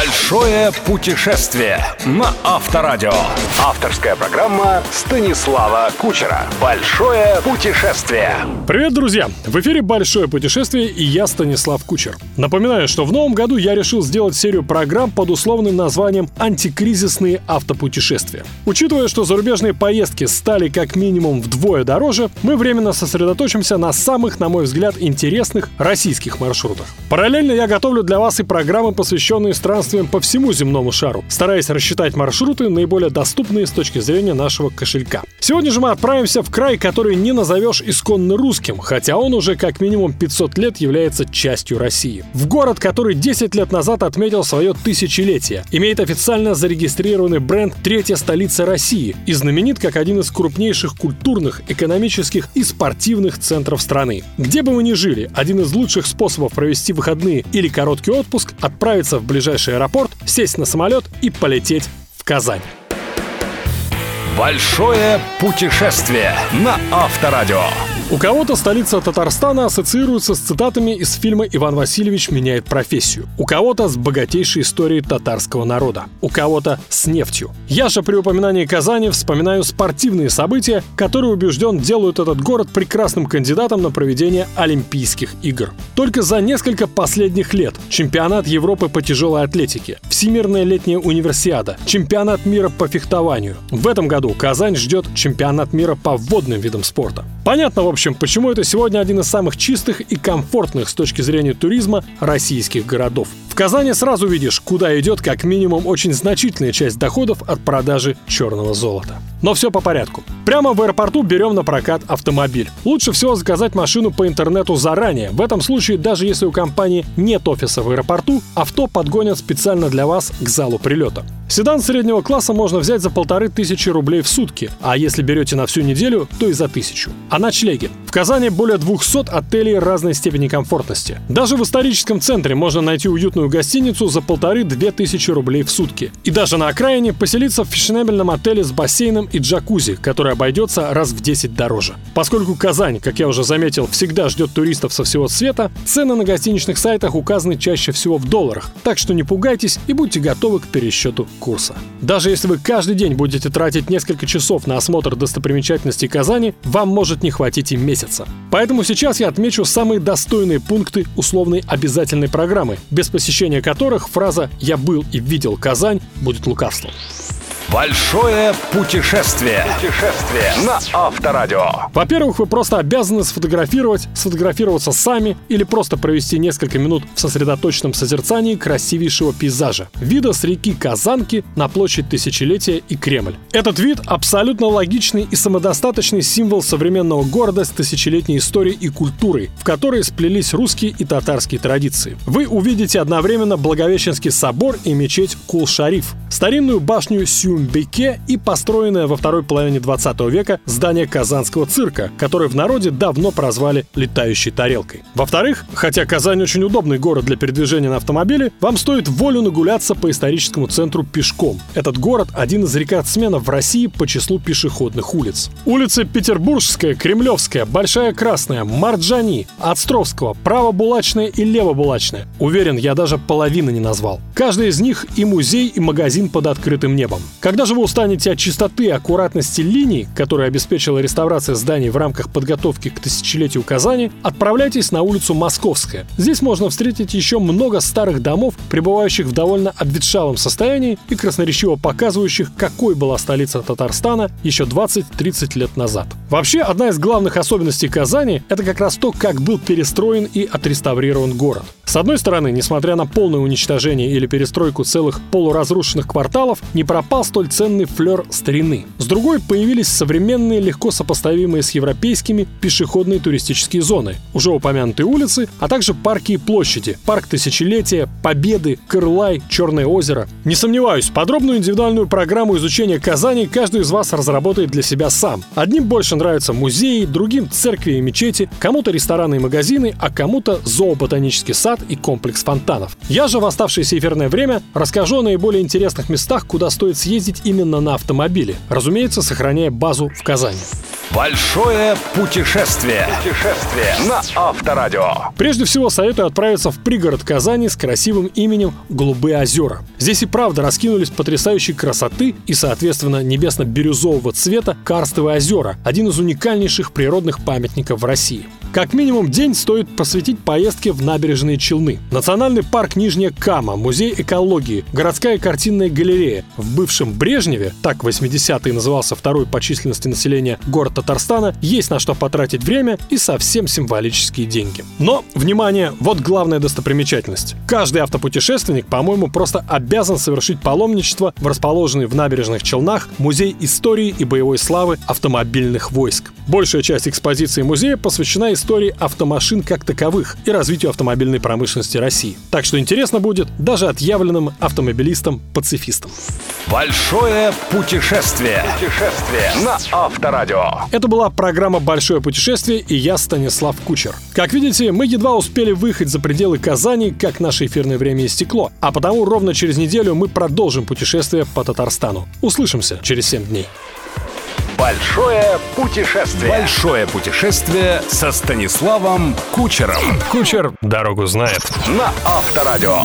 Большое путешествие на Авторадио. Авторская программа Станислава Кучера. Большое путешествие. Привет, друзья! В эфире «Большое путешествие» и я, Станислав Кучер. Напоминаю, что в новом году я решил сделать серию программ под условным названием «Антикризисные автопутешествия». Учитывая, что зарубежные поездки стали как минимум вдвое дороже, мы временно сосредоточимся на самых, на мой взгляд, интересных российских маршрутах. Параллельно я готовлю для вас и программы, посвященные странствиям по всему земному шару, стараясь рассчитать маршруты, наиболее доступные с точки зрения нашего кошелька. Сегодня же мы отправимся в край, который не назовешь исконно русским, хотя он уже как минимум 500 лет является частью России. В город, который 10 лет назад отметил свое тысячелетие, имеет официально зарегистрированный бренд «Третья столица России» и знаменит как один из крупнейших культурных, экономических и спортивных центров страны. Где бы вы ни жили, один из лучших способов провести выходные или короткий отпуск – отправиться в ближайший аэропорт, сесть на самолет и полететь в Казань. Большое путешествие на Авторадио. У кого-то столица Татарстана ассоциируется с цитатами из фильма «Иван Васильевич меняет профессию». У кого-то с богатейшей историей татарского народа. У кого-то с нефтью. Я же при упоминании Казани вспоминаю спортивные события, которые, убежден, делают этот город прекрасным кандидатом на проведение Олимпийских игр. Только за несколько последних лет чемпионат Европы по тяжелой атлетике, Всемирная летняя универсиада, чемпионат мира по фехтованию. В этом году Казань ждет чемпионат мира по водным видам спорта. Понятно, в общем, почему это сегодня один из самых чистых и комфортных с точки зрения туризма российских городов. Казани сразу видишь, куда идет как минимум очень значительная часть доходов от продажи черного золота. Но все по порядку. Прямо в аэропорту берем на прокат автомобиль. Лучше всего заказать машину по интернету заранее. В этом случае, даже если у компании нет офиса в аэропорту, авто подгонят специально для вас к залу прилета. Седан среднего класса можно взять за полторы тысячи рублей в сутки, а если берете на всю неделю, то и за тысячу. А ночлеги. В Казани более 200 отелей разной степени комфортности. Даже в историческом центре можно найти уютную гостиницу за полторы-две тысячи рублей в сутки. И даже на окраине поселиться в фешенебельном отеле с бассейном и джакузи, который обойдется раз в 10 дороже. Поскольку Казань, как я уже заметил, всегда ждет туристов со всего света, цены на гостиничных сайтах указаны чаще всего в долларах, так что не пугайтесь и будьте готовы к пересчету курса. Даже если вы каждый день будете тратить несколько часов на осмотр достопримечательностей Казани, вам может не хватить и месяца. Поэтому сейчас я отмечу самые достойные пункты условной обязательной программы, без посещения которых фраза «я был и видел Казань» будет лукавством. Большое путешествие. Путешествие на Авторадио. Во-первых, вы просто обязаны сфотографировать, сфотографироваться сами или просто провести несколько минут в сосредоточенном созерцании красивейшего пейзажа. Вида с реки Казанки на площадь Тысячелетия и Кремль. Этот вид абсолютно логичный и самодостаточный символ современного города с тысячелетней историей и культурой, в которой сплелись русские и татарские традиции. Вы увидите одновременно Благовещенский собор и мечеть Кул-Шариф, старинную башню Сюм Беке и построенное во второй половине 20 века здание Казанского цирка, которое в народе давно прозвали «летающей тарелкой». Во-вторых, хотя Казань очень удобный город для передвижения на автомобиле, вам стоит волю нагуляться по историческому центру пешком. Этот город – один из рекордсменов в России по числу пешеходных улиц. Улицы Петербургская, Кремлевская, Большая Красная, Марджани, Островского, Правобулачная и Левобулачная. Уверен, я даже половины не назвал. Каждый из них и музей, и магазин под открытым небом. Когда же вы устанете от чистоты и аккуратности линий, которые обеспечила реставрация зданий в рамках подготовки к тысячелетию Казани, отправляйтесь на улицу Московская. Здесь можно встретить еще много старых домов, пребывающих в довольно обветшалом состоянии и красноречиво показывающих, какой была столица Татарстана еще 20-30 лет назад. Вообще, одна из главных особенностей Казани – это как раз то, как был перестроен и отреставрирован город. С одной стороны, несмотря на полное уничтожение или перестройку целых полуразрушенных кварталов, не пропал столь ценный флер старины. С другой появились современные, легко сопоставимые с европейскими пешеходные туристические зоны, уже упомянутые улицы, а также парки и площади, парк Тысячелетия, Победы, Кырлай, Черное озеро. Не сомневаюсь, подробную индивидуальную программу изучения Казани каждый из вас разработает для себя сам. Одним больше нравятся музеи, другим церкви и мечети, кому-то рестораны и магазины, а кому-то зооботанический сад и комплекс фонтанов. Я же в оставшееся эфирное время расскажу о наиболее интересных местах, куда стоит съездить именно на автомобиле, разумеется, сохраняя базу в Казани. Большое путешествие. Путешествие на Авторадио. Прежде всего советую отправиться в пригород Казани с красивым именем Голубые озера. Здесь и правда раскинулись потрясающей красоты и, соответственно, небесно-бирюзового цвета карстовые озера, один из уникальнейших природных памятников в России. Как минимум день стоит посвятить поездке в набережные Челны. Национальный парк Нижняя Кама, музей экологии, городская картинная галерея. В бывшем Брежневе, так в 80-е назывался второй по численности населения город Татарстана, есть на что потратить время и совсем символические деньги. Но, внимание, вот главная достопримечательность. Каждый автопутешественник, по-моему, просто обязан совершить паломничество в расположенный в набережных Челнах музей истории и боевой славы автомобильных войск. Большая часть экспозиции музея посвящена истории автомашин как таковых и развитию автомобильной промышленности России. Так что интересно будет даже отъявленным автомобилистам-пацифистам. Большое путешествие. Путешествие на Авторадио. Это была программа «Большое путешествие» и я, Станислав Кучер. Как видите, мы едва успели выехать за пределы Казани, как наше эфирное время истекло, а потому ровно через неделю мы продолжим путешествие по Татарстану. Услышимся через 7 дней. Большое путешествие. Большое путешествие со Станиславом Кучером. Кучер дорогу знает. На Авторадио.